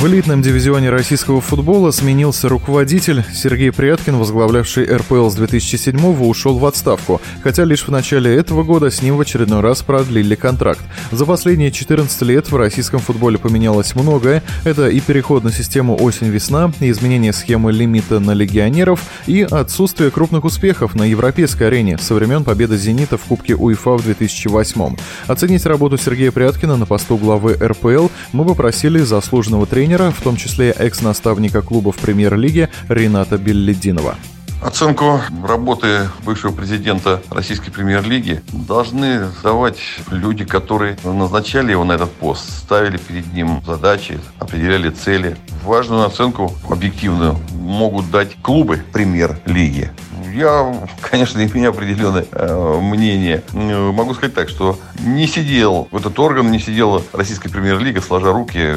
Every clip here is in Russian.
В элитном дивизионе российского футбола сменился руководитель. Сергей Пряткин, возглавлявший РПЛ с 2007-го, ушел в отставку, хотя лишь в начале этого года с ним в очередной раз продлили контракт. За последние 14 лет в российском футболе поменялось многое. Это и переход на систему осень-весна, и изменение схемы лимита на легионеров, и отсутствие крупных успехов на европейской арене со времен победы «Зенита» в Кубке УЕФА в 2008 Оценить работу Сергея Пряткина на посту главы РПЛ мы попросили заслуженного тренера тренера, в том числе экс-наставника клубов премьер-лиги Рената Беллидинова. Оценку работы бывшего президента Российской премьер-лиги должны давать люди, которые назначали его на этот пост, ставили перед ним задачи, определяли цели. Важную оценку, объективную, могут дать клубы премьер-лиги. Я, конечно, имею определенное э, мнение. Могу сказать так, что не сидел этот орган, не сидела Российская премьер-лига, сложа руки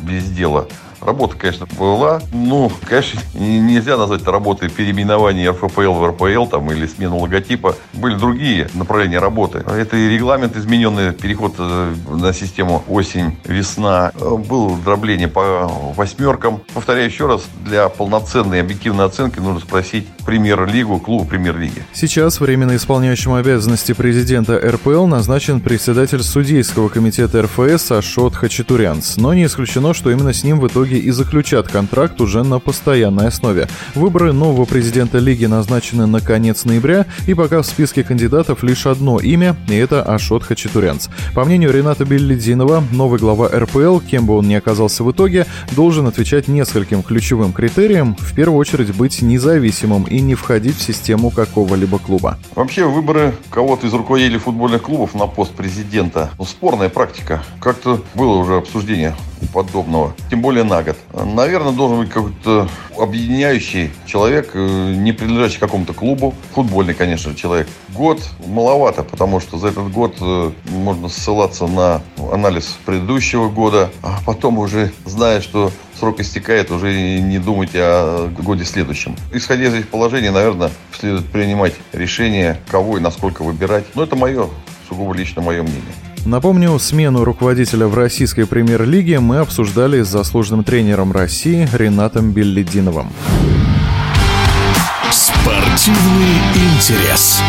без дела. Работа, конечно, была. Ну, конечно, нельзя назвать работой переименования РФПЛ в РПЛ там, или смену логотипа. Были другие направления работы. Это и регламент измененный, переход э, на систему осень-весна. Было дробление по восьмеркам. Повторяю еще раз, для полноценной объективной оценки нужно спросить премьер-лигу, клубу премьер-лиги. Сейчас временно исполняющим обязанности президента РПЛ назначен председатель судейского комитета РФС Ашот Хачатурянц. Но не исключено, что именно с ним в итоге итоге и заключат контракт уже на постоянной основе. Выборы нового президента лиги назначены на конец ноября, и пока в списке кандидатов лишь одно имя, и это Ашот Хачатурянц. По мнению Рената Беллидинова, новый глава РПЛ, кем бы он ни оказался в итоге, должен отвечать нескольким ключевым критериям, в первую очередь быть независимым и не входить в систему какого-либо клуба. Вообще выборы кого-то из руководителей футбольных клубов на пост президента ну, спорная практика. Как-то было уже обсуждение подобного, тем более на год. Наверное, должен быть какой-то объединяющий человек, э, не принадлежащий какому-то клубу. Футбольный, конечно, человек. Год маловато, потому что за этот год э, можно ссылаться на анализ предыдущего года, а потом уже, зная, что срок истекает, уже не думать о годе следующем. Исходя из этих положений, наверное, следует принимать решение, кого и насколько выбирать. Но это мое, сугубо лично мое мнение. Напомню, смену руководителя в российской премьер-лиге мы обсуждали с заслуженным тренером России Ренатом Беллидиновым. Спортивный интерес.